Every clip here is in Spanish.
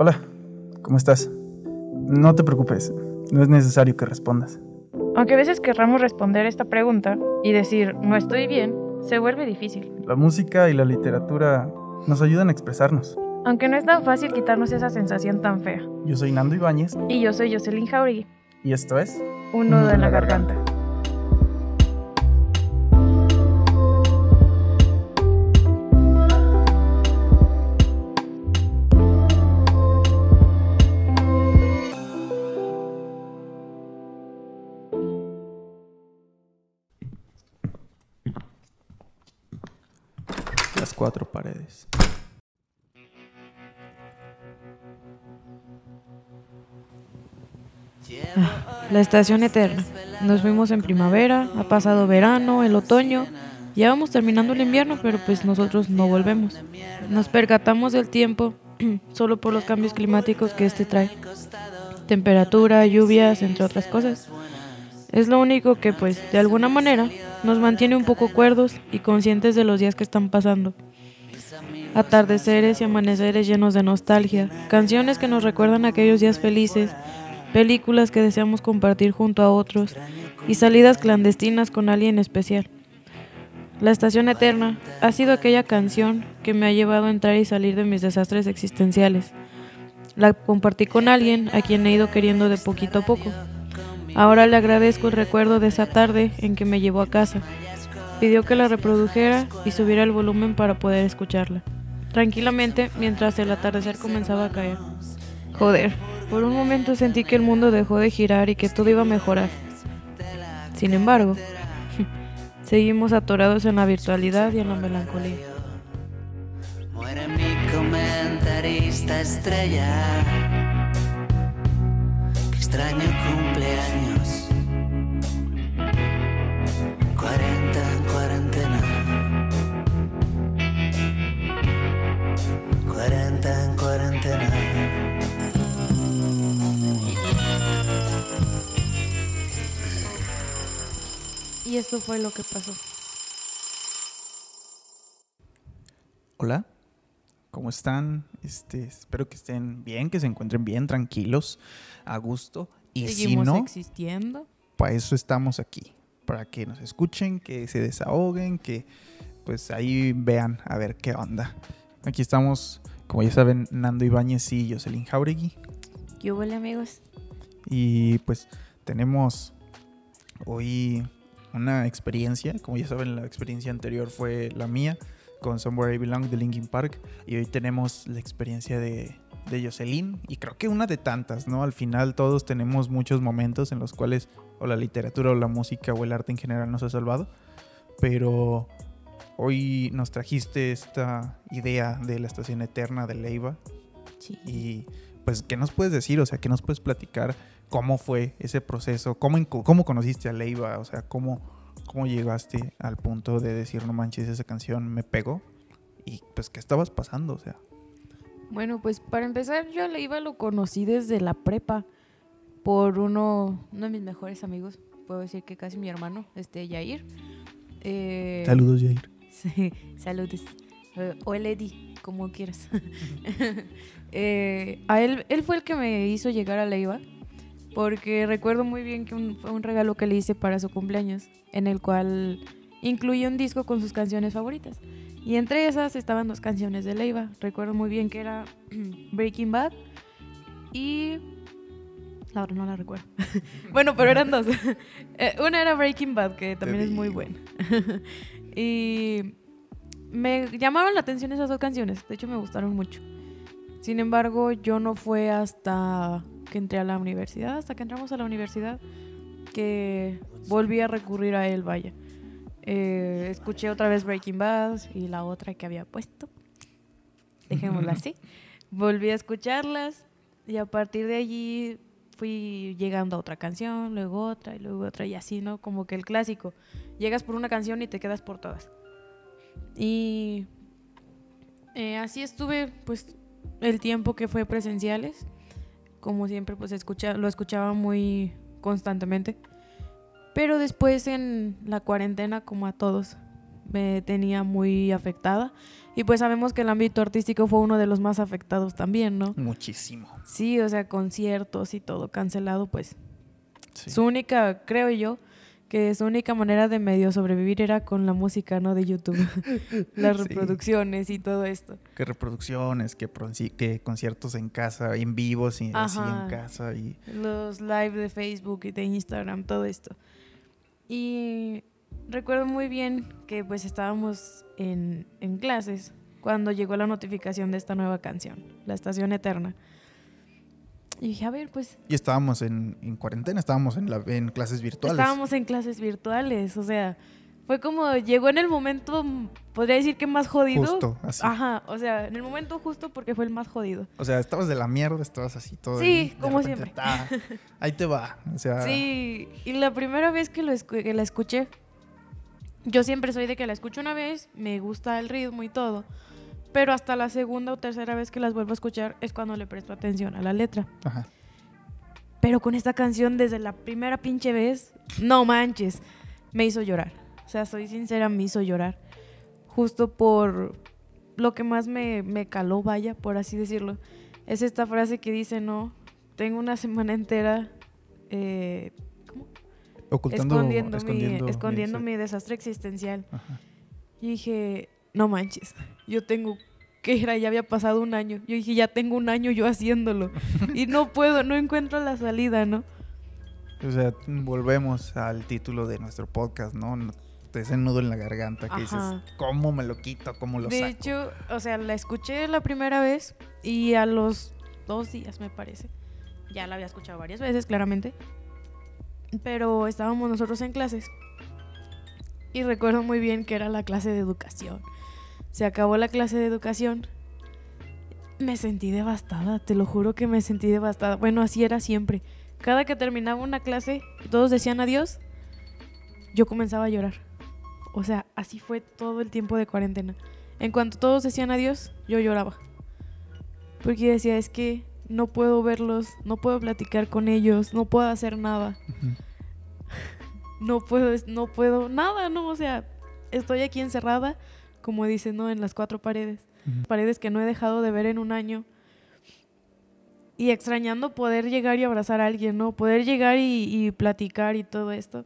Hola, ¿cómo estás? No te preocupes, no es necesario que respondas. Aunque a veces querramos responder esta pregunta y decir no estoy bien, se vuelve difícil. La música y la literatura nos ayudan a expresarnos. Aunque no es tan fácil quitarnos esa sensación tan fea. Yo soy Nando Ibáñez. Y yo soy Jocelyn Jauregui. Y esto es... Un nudo en la garganta. Paredes. La estación eterna. Nos fuimos en primavera, ha pasado verano, el otoño, ya vamos terminando el invierno, pero pues nosotros no volvemos. Nos percatamos del tiempo solo por los cambios climáticos que este trae. Temperatura, lluvias, entre otras cosas. Es lo único que pues de alguna manera nos mantiene un poco cuerdos y conscientes de los días que están pasando. Atardeceres y amaneceres llenos de nostalgia, canciones que nos recuerdan aquellos días felices, películas que deseamos compartir junto a otros y salidas clandestinas con alguien especial. La estación eterna ha sido aquella canción que me ha llevado a entrar y salir de mis desastres existenciales. La compartí con alguien a quien he ido queriendo de poquito a poco. Ahora le agradezco el recuerdo de esa tarde en que me llevó a casa. Pidió que la reprodujera y subiera el volumen para poder escucharla. Tranquilamente mientras el atardecer comenzaba a caer. Joder, por un momento sentí que el mundo dejó de girar y que todo iba a mejorar. Sin embargo, seguimos atorados en la virtualidad y en la melancolía. Muere mi comentarista estrella. Qué extraño cumpleaños. 40 en cuarentena. Y esto fue lo que pasó. Hola, ¿cómo están? Este, espero que estén bien, que se encuentren bien, tranquilos, a gusto. Y Seguimos si no, existiendo. para eso estamos aquí. Para que nos escuchen, que se desahoguen, que pues ahí vean a ver qué onda. Aquí estamos, como ya saben, Nando Ibáñez y Jocelyn Jauregui. ¿Qué hubo, amigos? Y pues tenemos hoy una experiencia. Como ya saben, la experiencia anterior fue la mía con Somewhere I Belong de Linkin Park. Y hoy tenemos la experiencia de, de Jocelyn. Y creo que una de tantas, ¿no? Al final todos tenemos muchos momentos en los cuales o la literatura o la música o el arte en general nos ha salvado. Pero hoy nos trajiste esta idea de la estación eterna de Leiva. Sí. Y pues, ¿qué nos puedes decir? O sea, ¿qué nos puedes platicar? ¿Cómo fue ese proceso? ¿Cómo, cómo conociste a Leiva? O sea, ¿cómo, ¿cómo llegaste al punto de decir, no manches, esa canción me pegó? Y pues, ¿qué estabas pasando? O sea, Bueno, pues para empezar, yo a Leiva lo conocí desde la prepa por uno, uno de mis mejores amigos, puedo decir que casi mi hermano, este Yair. Eh, saludos, Jair. Sí, saludos. Eh, o el Eddie, como quieras. Eh, a él, él fue el que me hizo llegar a Leiva, porque recuerdo muy bien que un- fue un regalo que le hice para su cumpleaños, en el cual incluía un disco con sus canciones favoritas. Y entre esas estaban dos canciones de Leiva. Recuerdo muy bien que era Breaking Bad y... La otra no la recuerdo. bueno, pero eran dos. Eh, Una era Breaking Bad, que también es muy buena. Y me llamaron la atención esas dos canciones. De hecho, me gustaron mucho. Sin embargo, yo no fue hasta que entré a la universidad, hasta que entramos a la universidad, que volví a recurrir a él, vaya. Eh, escuché otra vez Breaking Bad y la otra que había puesto. Dejémosla así. Volví a escucharlas y a partir de allí fui llegando a otra canción, luego otra y luego otra y así, ¿no? Como que el clásico. Llegas por una canción y te quedas por todas. Y eh, así estuve, pues, el tiempo que fue presenciales. Como siempre, pues, escucha, lo escuchaba muy constantemente. Pero después en la cuarentena, como a todos, me tenía muy afectada. Y pues sabemos que el ámbito artístico fue uno de los más afectados también, ¿no? Muchísimo. Sí, o sea, conciertos y todo cancelado, pues Sí. su única, creo yo, que su única manera de medio sobrevivir era con la música, ¿no? De YouTube. Las Sí. reproducciones y todo esto. Que reproducciones, que, conciertos en casa, en vivos y así en casa. Y Los live de Facebook y de Instagram, todo esto. Y recuerdo muy bien que pues estábamos en, en clases cuando llegó la notificación de esta nueva canción, La Estación Eterna. Y dije, a ver, pues Y estábamos en, en cuarentena, estábamos en, la, en clases virtuales. estábamos en clases virtuales, o sea, fue como llegó en el momento, podría decir que más jodido. Justo, así. Ajá, o sea, en el momento justo porque fue el más jodido. O sea, estabas de la mierda, estabas así todo. Sí, de como repente, siempre. ta, ahí te va. O sea, Sí, y la primera vez que, lo escu- que la escuché, yo siempre soy de que la escucho una vez, me gusta el ritmo y todo, pero hasta la segunda o tercera vez que las vuelvo a escuchar es cuando le presto atención a la letra. ajá. Pero con esta canción desde la primera pinche vez, no manches, me hizo llorar. O sea, soy sincera, me hizo llorar. Justo por lo que más me, me caló, vaya, por así decirlo. Es esta frase que dice, no, tengo una semana entera eh, Ocultando, escondiendo, escondiendo, mi, escondiendo mi desastre existencial. Ajá. Y dije, no manches, yo tengo, ¿qué era? Ya había pasado un año. Yo dije, ya tengo un año yo haciéndolo. y no puedo, no encuentro la salida, ¿no? O sea, volvemos al título de nuestro podcast, ¿no? Ese nudo en la garganta que Ajá. dices, ¿cómo me lo quito? ¿Cómo lo De saco? hecho, o sea, la escuché la primera vez y a los dos días, me parece. Ya la había escuchado varias veces, claramente. Pero estábamos nosotros en clases. Y recuerdo muy bien que era la clase de educación. Se acabó la clase de educación. Me sentí devastada, te lo juro que me sentí devastada. Bueno, así era siempre. Cada que terminaba una clase todos decían adiós, yo comenzaba a llorar. O sea, así fue todo el tiempo de cuarentena. En cuanto todos decían adiós, yo lloraba. Porque decía, es que no puedo verlos, no puedo platicar con ellos, no puedo hacer nada. No puedo, no puedo, nada, no, o sea, estoy aquí encerrada, como dicen, ¿no? En las cuatro paredes. Paredes que no he dejado de ver en un año. Y extrañando poder llegar y abrazar a alguien, ¿no? Poder llegar y, y platicar y todo esto.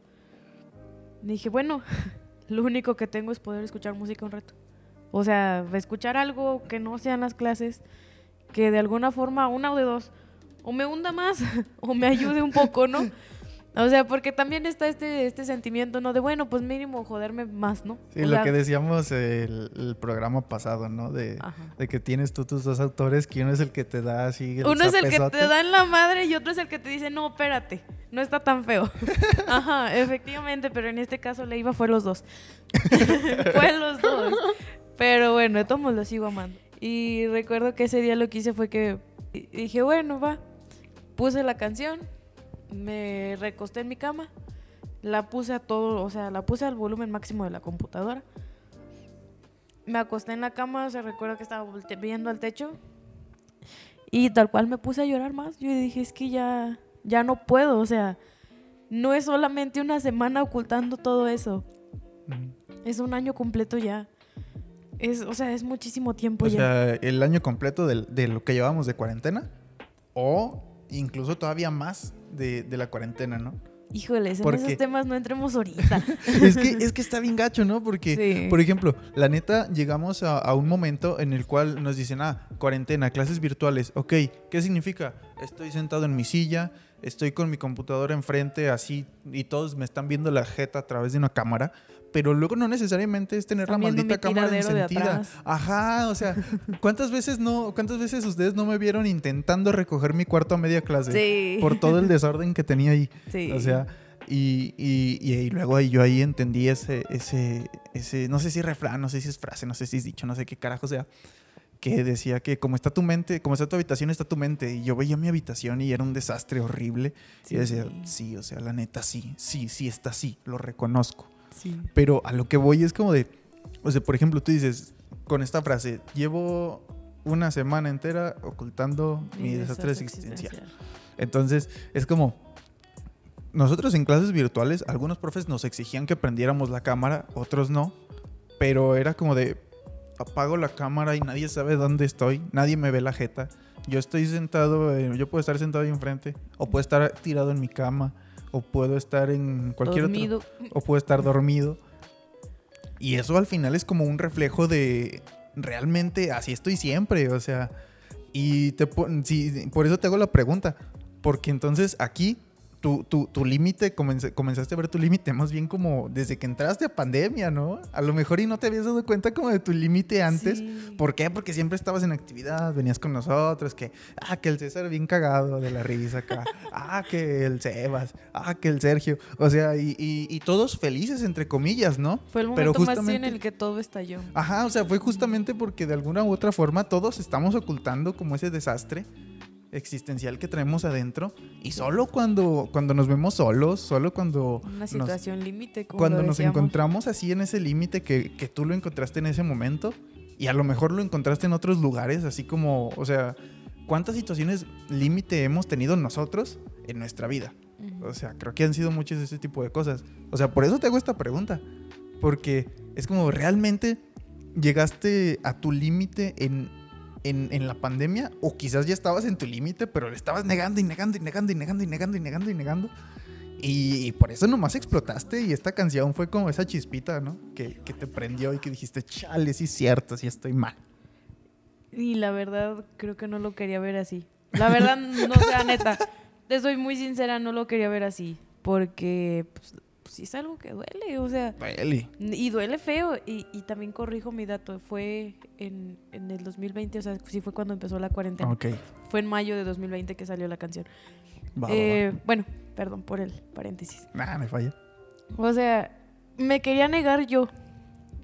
Dije, bueno, lo único que tengo es poder escuchar música un rato. O sea, escuchar algo que no sean las clases, que de alguna forma, una o de dos, o me hunda más o me ayude un poco, ¿no? O sea, porque también está este, este sentimiento, ¿no? De bueno, pues mínimo joderme más, ¿no? Sí, O lo sea, que decíamos el, el programa pasado, ¿no? De, de que tienes tú tus dos autores, que uno es el que te da así el Uno es el que te da en la madre y otro es el que te dice, no, espérate, no está tan feo. Ajá, efectivamente, pero en este caso le iba fue los dos. fue los dos. Pero bueno, de todos lo sigo amando. Y recuerdo que ese día lo que hice fue que dije, bueno, va. Puse la canción, me recosté en mi cama, la puse a todo, o sea, la puse al volumen máximo de la computadora. Me acosté en la cama, o sea, recuerdo que estaba viendo al techo y tal cual me puse a llorar más. Yo dije, es que ya, ya no puedo, o sea, no es solamente una semana ocultando todo eso, Ujú. es un año completo ya. Es, o sea, es muchísimo tiempo O ya. sea, el año completo del- de, lo que llevábamos de cuarentena o incluso todavía más de, de la cuarentena, ¿no? Híjoles, en porque- esos temas no entremos ahorita. es, que, es que está bien gacho, ¿no? Porque, Sí. por ejemplo, la neta, llegamos a, a un momento en el cual nos dicen, ah, cuarentena, clases virtuales. Ok, ¿qué significa? Estoy sentado en mi silla, estoy con mi computadora enfrente, así, y todos me están viendo la jeta a través de una cámara. Pero luego no necesariamente es tener la maldita cámara encendida. Ajá, o sea, ¿cuántas veces no, cuántas veces ustedes no me vieron intentando recoger mi cuarto a media clase? Sí. Por todo el desorden que tenía ahí. Sí. O sea, y, y, y ahí luego yo ahí entendí ese, ese, ese, no sé si es refrán, no sé si es frase, no sé si es dicho, no sé qué carajo sea, que decía que como está tu mente, como está tu habitación, está tu mente. Y yo veía mi habitación y era un desastre horrible. Sí. Y decía, sí, o sea, la neta, sí, sí, sí está así, lo reconozco. Sí. Pero a lo que voy es como de, o sea, por ejemplo, tú dices con esta frase, llevo una semana entera ocultando mi, desastre existencial. Entonces, es como, nosotros en clases virtuales, algunos profes nos exigían que prendiéramos la cámara, otros no, pero era como de apago la cámara y nadie sabe dónde estoy, nadie me ve la jeta. Yo estoy sentado, eh, yo puedo estar sentado ahí enfrente, o puedo estar tirado en mi cama, o puedo estar en cualquier otro Dormido. o puedo estar dormido. Y eso al final es como un reflejo de realmente así estoy siempre, o sea, y te sí, por eso te hago la pregunta, porque entonces aquí tu, tu, tu límite, comenz- comenzaste a ver tu límite más bien como desde que entraste a pandemia, ¿no? A lo mejor y no te habías dado cuenta como de tu límite antes. Sí. ¿Por qué? Porque siempre estabas en actividad, venías con nosotros, que, ah, que el César bien cagado de la risa acá, ah, que el Sebas, ah, que el Sergio, o sea, y, y- y todos felices, entre comillas, ¿no? Fue el Pero momento más bien justamente- en el que todo estalló. Ajá, o sea, fue justamente porque de alguna u otra forma todos estamos ocultando como ese desastre existencial que traemos adentro y solo cuando, cuando nos vemos solos, solo cuando Una situación límite, cuando nos encontramos así en ese límite que, que tú lo encontraste en ese momento y a lo mejor lo encontraste en otros lugares, así como, o sea, ¿cuántas situaciones límite hemos tenido nosotros en nuestra vida? Ujú. O sea, creo que han sido muchas ese tipo de cosas. O sea, por eso te hago esta pregunta. Porque es como, ¿realmente llegaste a tu límite en, en, en la pandemia? O quizás ya estabas en tu límite, pero le estabas negando y negando y negando y negando y negando y negando y negando. Y, y por eso nomás explotaste y esta canción fue como esa chispita, ¿no? Que, que te prendió y que dijiste, chale, sí es cierto, sí estoy mal. Y la verdad, creo que no lo quería ver así. La verdad, no, sea, neta, te soy muy sincera, no lo quería ver así. Porque, pues, sí es algo que duele, o sea, Eli. y duele feo. Y, y también corrijo mi dato, fue en, en el 2020, o sea, sí fue cuando empezó la cuarentena. Ok. Fue en mayo de 2020 que salió la canción. Va, va, va. Eh, bueno, perdón por el paréntesis. Nah, me falla. O sea, me quería negar yo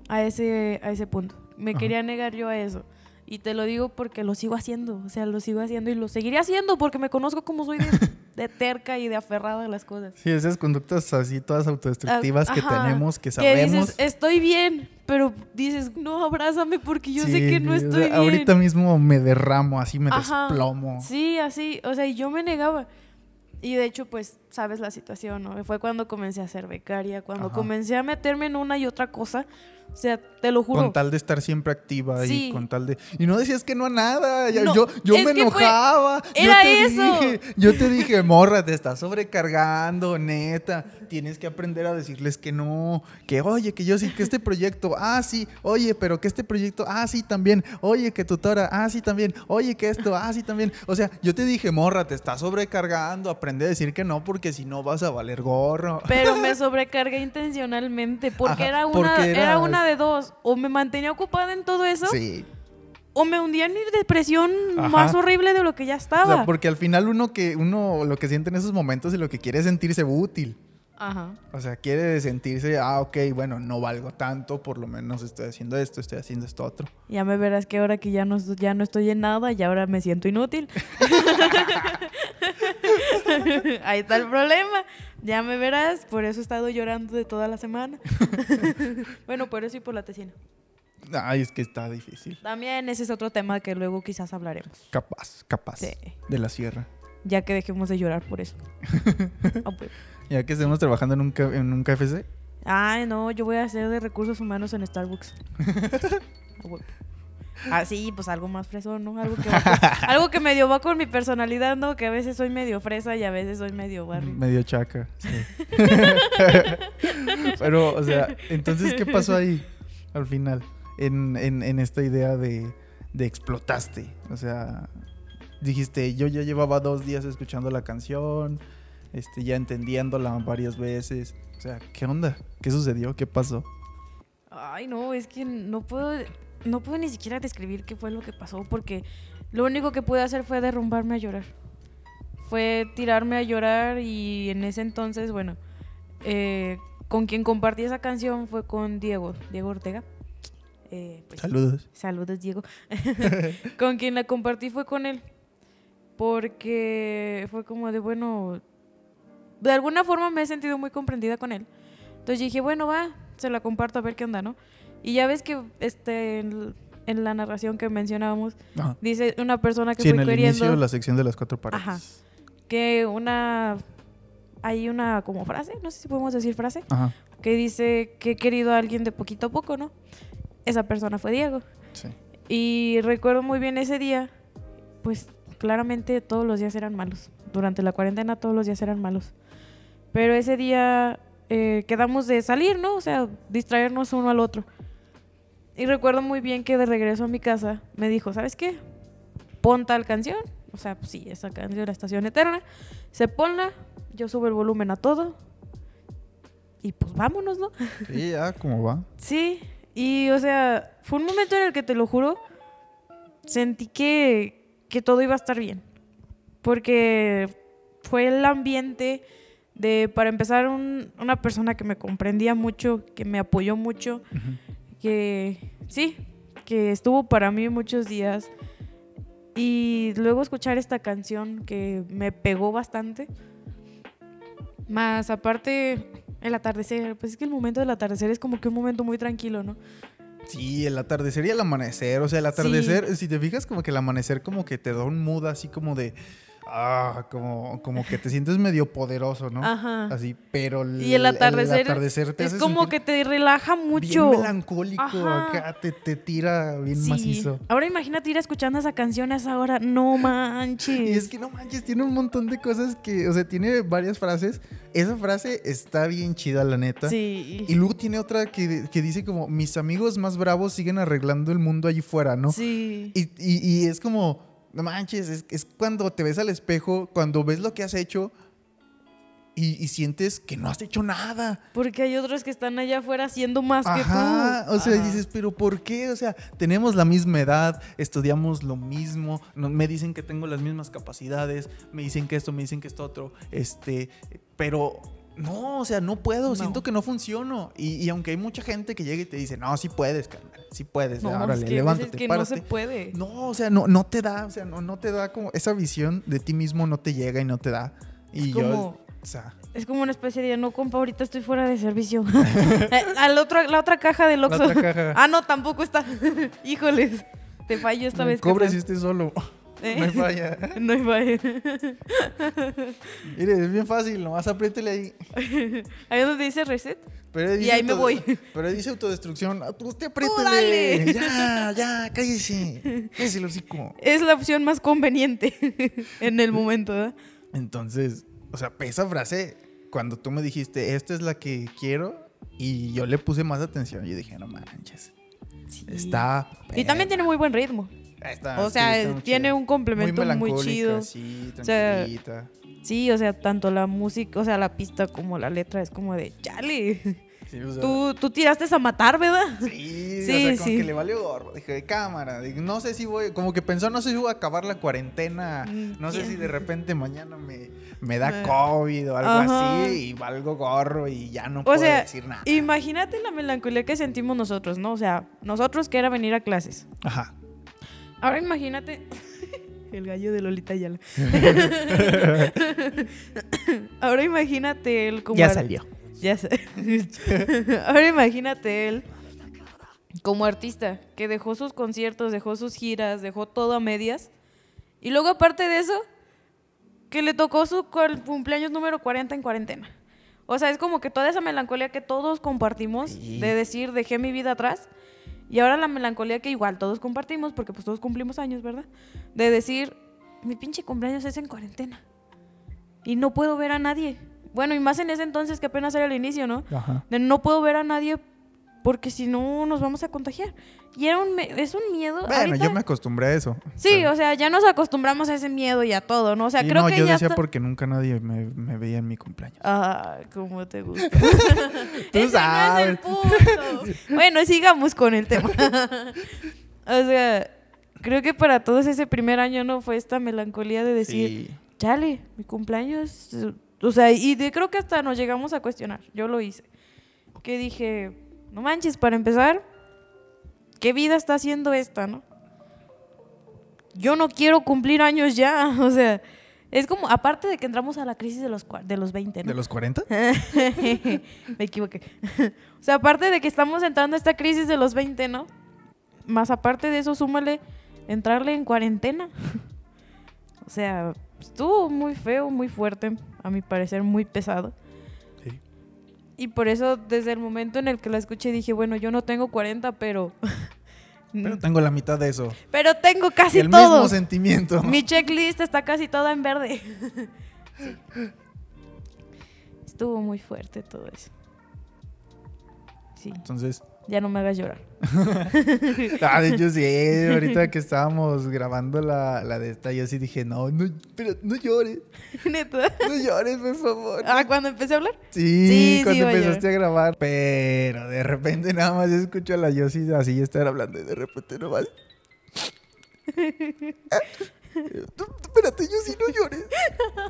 a ese, a ese punto. Me Ajá. quería negar yo a eso. Y te lo digo porque lo sigo haciendo. O sea, lo sigo haciendo y lo seguiré haciendo porque me conozco como soy de, de terca y de aferrada a las cosas. Sí, esas conductas así todas autodestructivas que Ajá. tenemos, que Que sabemos. dices, estoy bien, pero dices, no, abrázame porque yo sé que no o estoy sea, bien. Ahorita mismo me derramo, así me Ajá. desplomo. Sí, así, o sea, y yo me negaba. Y de hecho, pues, sabes la situación, ¿no? Fue cuando comencé a ser becaria, cuando Ajá. comencé a meterme en una y otra cosa. O sea, te lo juro. Con tal de estar siempre activa Sí. y con tal de... Y no decías que no a nada. No, yo yo me fue- enojaba. era yo te eso. Dije, yo te dije, morra, te estás sobrecargando, neta. Tienes que aprender a decirles que no. Que oye, que yo sí, que este proyecto, ah, sí. Oye, pero que este proyecto, ah, sí, también. Oye, que tutora, ah, sí, también. Oye, que esto, ah, sí, también. O sea, yo te dije, morra, te estás sobrecargando. Aprende a decir que no porque si no vas a valer gorro. Pero me sobrecargué intencionalmente porque, Ajá, era, una, porque era una de dos. O me mantenía ocupada en todo eso, Sí. o me hundía en mi depresión Ajá. más horrible de lo que ya O estaba. sea, porque al final uno que uno lo que siente en esos momentos y lo que quiere es sentirse útil. Ajá. O sea, quiere sentirse, ah, ok, bueno, no valgo tanto, por lo menos estoy haciendo esto, estoy haciendo esto otro. Ya me verás que ahora que ya no, ya no estoy en nada y ahora me siento inútil. Ahí está el problema. Ya me verás, por eso he estado llorando de toda la semana. bueno, por eso y por la tesina. Ay, es que está difícil. También ese es otro tema que luego quizás hablaremos. Capaz, capaz. Sí. De la sierra. Ya que dejemos de llorar por eso. Ah, pues. Ya que estemos trabajando en un, en un KFC. Ay, no, yo voy a hacer de recursos humanos en Starbucks. Huevo. Ah, sí, pues algo más fresón, ¿no? Algo que, va con- algo que medio va con mi personalidad, ¿no? Que a veces soy medio fresa y a veces soy medio barrio. Medio chaca. sí. Pero, o sea, entonces, ¿qué pasó ahí al final? En, en- en esta idea de, de explotaste. O sea, dijiste, yo ya llevaba dos días escuchando la canción, este, ya entendiéndola varias veces. O sea, ¿qué onda? ¿Qué sucedió? ¿Qué pasó? Ay, no, es que no puedo, no puedo ni siquiera describir qué fue lo que pasó porque lo único que pude hacer fue derrumbarme a llorar. Fue tirarme a llorar y en ese entonces, bueno, eh, con quien compartí esa canción fue con Diego, Diego Ortega. Eh, pues. Saludos. Saludos, Diego. con quien la compartí fue con él. Porque fue como de, bueno, de alguna forma me he sentido muy comprendida con él. Entonces dije, bueno, va, se la comparto a ver qué onda, ¿no? Y ya ves que este, en, en la narración que mencionábamos, Ajá. dice una persona que Sí, en fue el queriendo inicio, la sección de las cuatro paredes. Ajá. que una... Hay una como frase, no sé si podemos decir frase, Ajá. que dice que he querido a alguien de poquito a poco, ¿no? esa persona fue Diego. Sí. Y recuerdo muy bien ese día, pues claramente todos los días eran malos. Durante la cuarentena todos los días eran malos. Pero ese día eh, quedamos de salir, ¿no? O sea, distraernos uno al otro. Y recuerdo muy bien que de regreso a mi casa me dijo, ¿sabes qué? Pon tal canción. O sea, pues sí, esa canción, La Estación Eterna. Se ponla, yo subo el volumen a todo. Y pues vámonos, ¿no? Sí, ya, ¿cómo va? Sí, y o sea, fue un momento en el que te lo juro, sentí que, que todo iba a estar bien. Porque fue el ambiente de, para empezar, un- una persona que me comprendía mucho, que me apoyó mucho, que sí, que estuvo para mí muchos días. Y luego escuchar esta canción que me pegó bastante. Más aparte, el atardecer. Pues es que el momento del atardecer es como que un momento muy tranquilo, ¿no? Sí, el atardecer y el amanecer. O sea, el atardecer, si te fijas, como que el amanecer como que te da un mood así como de... Ah, como, como que te sientes medio poderoso, ¿no? Ajá. Así, pero Y el atardecer, atardecer te es hace como que te relaja mucho. Bien melancólico, Ajá. acá te, te tira bien Sí. macizo. Ahora imagínate ir escuchando esa canción a esa hora. No manches. Y es que no manches, tiene un montón de cosas que, o sea, tiene varias frases. Esa frase está bien chida, la neta. Sí. Y luego tiene otra que, que dice como, mis amigos más bravos siguen arreglando el mundo allí fuera, ¿no? Sí. Y, y- y es como, no manches, es, es cuando te ves al espejo, cuando ves lo que has hecho y, y sientes que no has hecho nada. Porque hay otros que están allá afuera haciendo más Ajá, que tú. o sea, Ajá. dices, pero ¿por qué? O sea, tenemos la misma edad, estudiamos lo mismo, no- me dicen que tengo las mismas capacidades, me dicen que esto, me dicen que esto otro, este, pero no, o sea, no puedo, No. siento que no funciono. Y, y aunque hay mucha gente que llega y te dice, no, sí puedes, carnal, sí puedes, No, órale, es que, levántate, que no se puede. No, o sea, no, no te da, o sea, no, no te da como esa visión de ti mismo no te llega y no te da. Y Es yo, como- o sea, Es como una especie de no compa, ahorita estoy fuera de servicio. Eh, Al otro, la otra caja del Oxxo. Ah, no, tampoco está. Híjoles. Te fallo esta vez. Cobre carnal. si estés solo. ¿Eh? No hay falla. No hay falla. Mire, es bien fácil, nomás apriétele ahí. Ahí es donde dice reset. Pero Y ahí me voy. Pero dice autodestrucción. Ah, Tú usted apriétele. Ya, ya, cállese. Cállese el hocico. Es la opción más conveniente en el momento, ¿verdad? Entonces, o sea, esa frase, cuando tú me dijiste, esta es la que quiero, y yo le puse más atención, yo dije, no manches. Está. Y también tiene muy buen ritmo. Está- O sea, tiene un complemento muy, chido. Sí, O sea. Sí, o sea, tanto la música, o sea, la pista como la letra es como de, chale, Sí, o sea, tú, tú tiraste a matar, ¿verdad? Sí, Sí, o sea, como sí. que le valió gorro. Dije, de cámara. Dije, no sé si voy, como que pensó, no sé si voy a acabar la cuarentena. Mm, No sé si de repente mañana me, me da COVID o algo ajá. así y valgo gorro y ya no O puedo sea, decir nada. imagínate la melancolía que sentimos nosotros, ¿no? O sea, nosotros que era venir a clases. Ajá. Ahora imagínate el gallo de Lolita Ayala. Ahora imagínate él como Ya ar- salió. Ya. Ahora imagínate él como artista que dejó sus conciertos, dejó sus giras, dejó todo a medias. Y luego aparte de eso, que le tocó su cumpleaños número 40 en cuarentena. O sea, es como que toda esa melancolía que todos compartimos Sí. de decir dejé mi vida atrás. Y ahora la melancolía que igual todos compartimos, porque pues todos cumplimos años, ¿verdad? De decir, mi pinche cumpleaños es en cuarentena. Y no puedo ver a nadie. Bueno, y más en ese entonces que apenas era el inicio, ¿no? Ajá. De no puedo ver a nadie porque si no nos vamos a contagiar. Y era un es un miedo. Bueno, ahorita- yo me acostumbré a eso. Sí, o sea, ya nos acostumbramos a ese miedo y a todo, ¿no? O sea, Sí, creo no, que yo ya decía está- porque nunca nadie me, me veía en mi cumpleaños. Ah, cómo te gusta. Tú Ese no es sabes. el punto. bueno, sigamos con el tema. o sea, creo que para todos ese primer año no fue esta melancolía de decir, Sí. chale, mi cumpleaños. O sea, y de- creo que hasta nos llegamos a cuestionar. Yo lo hice. Que dije, no manches, para empezar, ¿qué vida está haciendo esta, no? Yo no quiero cumplir años ya. O sea, es como, aparte de que entramos a la crisis de los, de los 20, ¿no? ¿De los 40? Me equivoqué. o sea, aparte de que estamos entrando a esta crisis de los 20, ¿no? Más aparte de eso, súmale entrarle en cuarentena. o sea, estuvo muy feo, muy fuerte, a mi parecer muy pesado. Sí. Y por eso, desde el momento en el que la escuché, dije, bueno, yo no tengo 40, pero. Pero tengo la mitad de eso. pero tengo casi el todo. mismo sentimiento. Mi checklist está casi toda en verde. Sí. Estuvo muy fuerte todo eso. Sí, Entonces, ya no me hagas llorar. ah, de hecho sí, ahorita que estábamos grabando la, la de esta, yo sí dije, no, no, pero no llores, Neta. no llores, por favor. Ah, cuando empecé a hablar. Sí, Sí, sí, cuando a empezaste a grabar. Pero de repente nada más escucho a la Yossi así estar hablando y de repente nomás. Espérate, Yossi, no llores.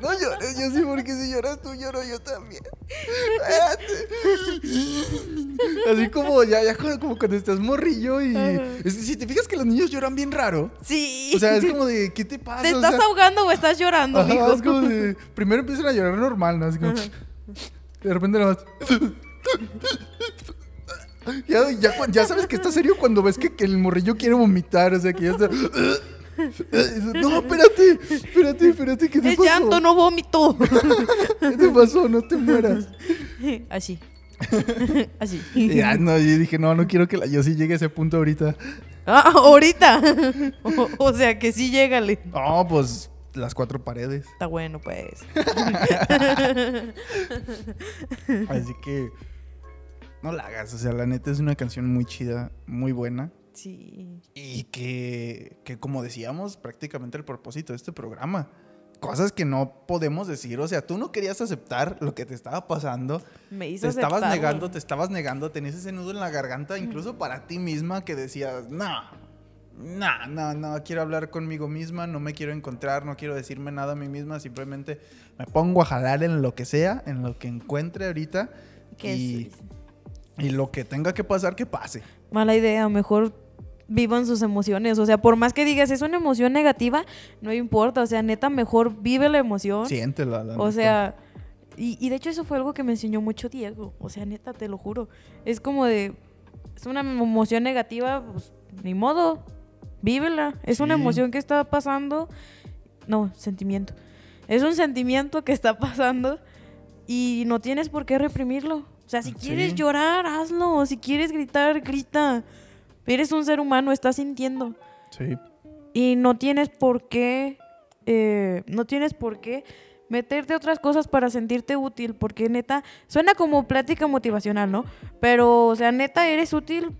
No llores, Yossi, porque si lloras tú, lloro yo también. Espérate. Así como ya, ya como, cuando estás morrillo y... Ajá. es si te fijas que los niños lloran bien raro. Sí. O sea, es como de, ¿qué te pasa? ¿Te O estás sea, ahogando o estás llorando, Ajá, mijo? es como de, primero empiezan a llorar normal, ¿no? Así como, de repente nada más. Ya, ya, ya sabes que está serio cuando ves que, que el morrillo quiere vomitar, o sea, que ya está. No, espérate, espérate, espérate, ¿qué te Es pasó? llanto, no vómito. ¿Qué te pasó? No te mueras. Así. Así. Ya, no, yo dije, no, no quiero que la Yossi llegue a ese punto ahorita. Ah, ahorita. O, o sea que sí, llégale. No, pues las cuatro paredes. Está bueno, pues. Así que no la hagas, o sea, la neta es una canción muy chida, muy buena. Sí. Y que, que como decíamos, prácticamente el propósito de este programa. Cosas que no podemos decir. O sea, tú no querías aceptar lo que te estaba pasando. Me hizo Te estabas negando, te estabas negando. Tenías ese nudo en la garganta, incluso para ti misma, que decías, no, no, no, no, quiero hablar conmigo misma, no me quiero encontrar, no quiero decirme nada a mí misma. Simplemente me pongo a jalar en lo que sea, en lo que encuentre ahorita. Que y, es- y lo que tenga que pasar, que pase. Mala idea, mejor vivan sus emociones. O sea, por más que digas es una emoción negativa, no importa. O sea, neta, mejor vive la emoción. Siéntela. la O neta. sea, y, y de hecho eso fue algo que me enseñó mucho Diego. O sea, neta, te lo juro. Es como de, es una emoción negativa, pues ni modo, vívela. Es una emoción que está pasando. No, sentimiento. Es un sentimiento que está pasando y no tienes por qué reprimirlo. O sea, si Sí. quieres llorar, hazlo. Si quieres gritar, grita. Eres un ser humano, estás sintiendo. Sí. Y no tienes por qué, eh, no tienes por qué meterte otras cosas para sentirte útil, porque neta, suena como plática motivacional, ¿no? Pero, o sea, neta, eres útil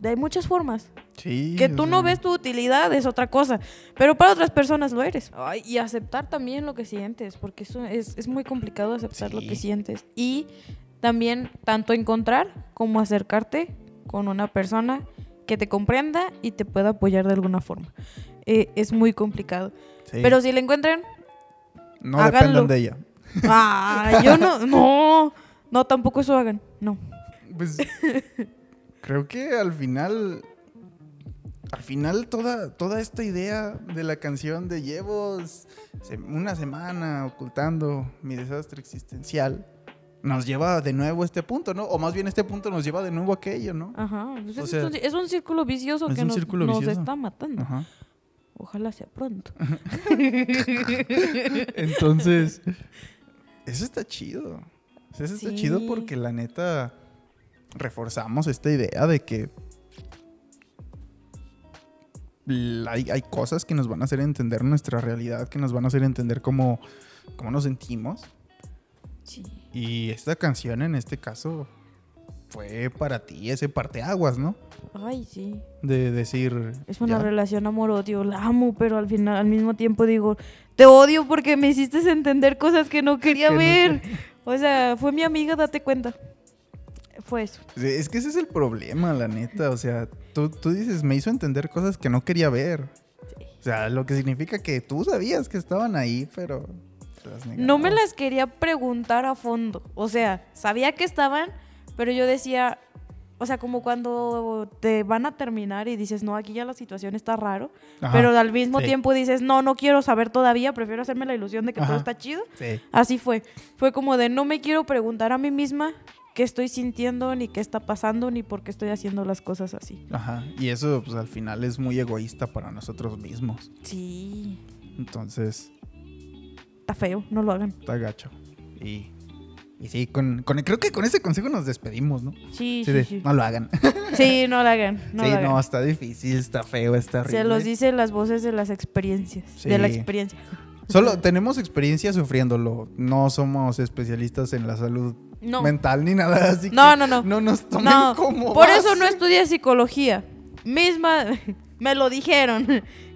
de muchas formas. Sí. Que o tú no ves tu utilidad es otra cosa, pero para otras personas lo eres. Ay, y aceptar también lo que sientes, porque eso es, es muy complicado aceptar lo que sientes. Y también tanto encontrar como acercarte con una persona que te comprenda y te pueda apoyar de alguna forma. Eh, es muy complicado. sí. Pero si la encuentran, no háganlo. dependan de ella. ah, yo no, no, no, tampoco eso hagan, no. Pues creo que al final. Al final, toda, toda esta idea de la canción de llevo una semana ocultando mi desastre existencial nos lleva de nuevo a este punto, ¿no? O más bien este punto nos lleva de nuevo a aquello, ¿no? Ajá, pues O es, sea, un, es un círculo vicioso es que nos, círculo nos está matando. Ajá. Ojalá sea pronto. Entonces, eso está chido. Eso está Sí. chido porque la neta reforzamos esta idea de que hay, hay cosas que nos van a hacer entender nuestra realidad, que nos van a hacer entender cómo, cómo nos sentimos. Sí. Y esta canción en este caso fue para ti ese parteaguas, ¿no? Ay, sí. De decir... Es una ya, relación amor-odio. La amo, pero al final, al mismo tiempo digo, te odio porque me hiciste entender cosas que no quería Que no ver. O sea, fue mi amiga, date cuenta. Fue eso. Es que ese es el problema, la neta. O sea, tú, tú dices, me hizo entender cosas que no quería ver. O sea, lo que significa que tú sabías que estaban ahí, pero... No me las quería preguntar a fondo. O sea, sabía que estaban, pero yo decía, o sea, como cuando te van a terminar y dices, no, aquí ya la situación está raro. Ajá, Pero al mismo sí. tiempo dices, no, no quiero saber todavía, prefiero hacerme la ilusión de que todo está chido. Sí. Así fue. Fue como de no me quiero preguntar a mí misma qué estoy sintiendo, ni qué está pasando, ni por qué estoy haciendo las cosas así. Ajá. Y eso, pues al final es muy egoísta para nosotros mismos. Sí. Entonces, Está feo, no lo hagan. está gacho. Y Y sí, con, con- creo que con ese consejo nos despedimos, ¿no? Sí, Sí, sí, de, sí. no lo hagan. Sí, no lo hagan. No sí, lo hagan. no, está difícil, está feo, está horrible. Se los dicen las voces de las experiencias. De la experiencia. Solo tenemos experiencia sufriéndolo. No somos especialistas en la salud No. mental ni nada así. No, que no, no. No nos tomen No, como por base. eso no estudié psicología. Misma, me lo dijeron.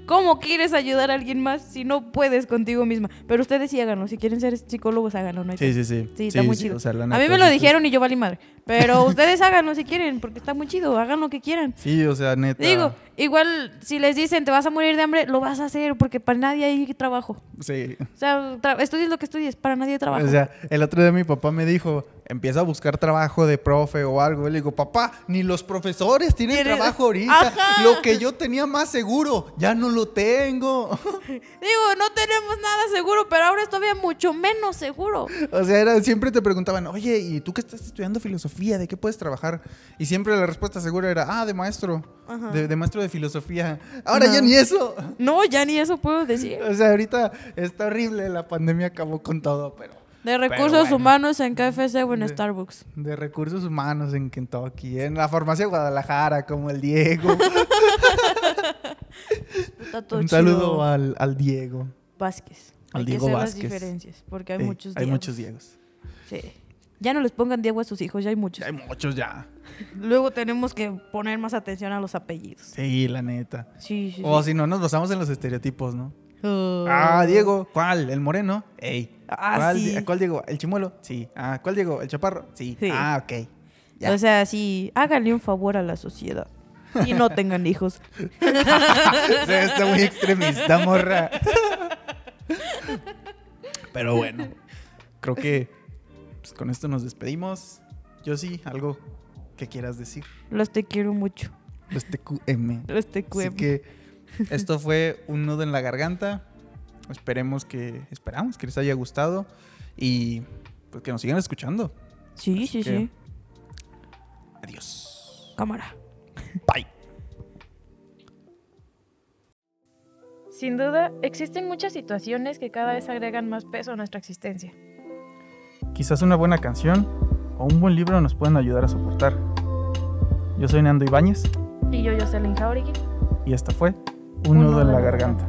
¿Cómo quieres ayudar a alguien más si no puedes contigo misma? Pero ustedes sí háganlo. Si quieren ser psicólogos, háganlo. No Sí, sí, sí. Sí, está muy chido. o sea, a mí me lo dijeron y yo valí madre. Pero ustedes háganlo si quieren, porque está muy chido. Hagan lo que quieran. Sí, o sea, neta. Digo, igual si les dicen te vas a morir de hambre, lo vas a hacer porque para nadie hay trabajo. Sí. O sea, estudies lo que estudies, para nadie hay trabajo. O sea, el otro día mi papá me dijo, empieza a buscar trabago de profe o algo. Y le digo, papá, ni los profesores tienen trabajo ahorita. Ajá. Lo que yo tenía más seguro, ya no lo tengo. Digo, no tenemos nada seguro, pero ahora es todavía mucho menos seguro. O sea, era, siempre te preguntaban, oye, ¿y tú que estás estudiando filosofía? ¿De qué puedes trabajar? Y siempre la respuesta segura era, ah, de maestro, de, de maestro de filosofía. Ahora Ajá. ya ni eso. No, ya ni eso puedo decir. O sea, ahorita está horrible, la pandemia acabó con todo, pero De recursos bueno. humanos en KFC o en De- Starbucks. de recursos humanos en Kentucky, en la farmacia Guadalajara, como el Diego. Un saludo al, al Diego. Vázquez. al hay Diego que hacer Vázquez. las diferencias, porque hay Sí, muchos Hay Diegos. muchos Diegos. Sí. Ya no les pongan Diego a sus hijos, ya hay muchos. Hay muchos ya. Luego tenemos que poner más atención a los apellidos. Sí, la neta. Sí, sí, O sí. si no, nos basamos en los estereotipos, ¿no? Oh. Ah, Diego. ¿Cuál? ¿El moreno? Ey. Ah, ¿Cuál, sí. ¿Cuál Diego? ¿El chimuelo? Sí. Ah, ¿cuál Diego? ¿El chaparro? Sí. Sí. Ah, ok. Ya. O sea, sí, háganle un favor a la sociedad. Y no tengan hijos. O sea, está muy extremista, morra. Pero bueno, creo que pues, con esto nos despedimos. Yo sí, algo que quieras decir. Los te quiero mucho. Los TQM. Los te Así que esto fue un nudo en la garganta. Esperemos que, esperamos que les haya gustado y pues que nos sigan escuchando. Sí, sí, que- sí. Adiós. Cámara. Bye. Sin duda, existen muchas situaciones que cada vez agregan más peso a nuestra existencia. Quizás una buena canción o un buen libro nos pueden ayudar a soportar. Yo soy Nando Ibáñez Y yo, Jocelyn Jauregui. y esta fue Un nudo en la garganta.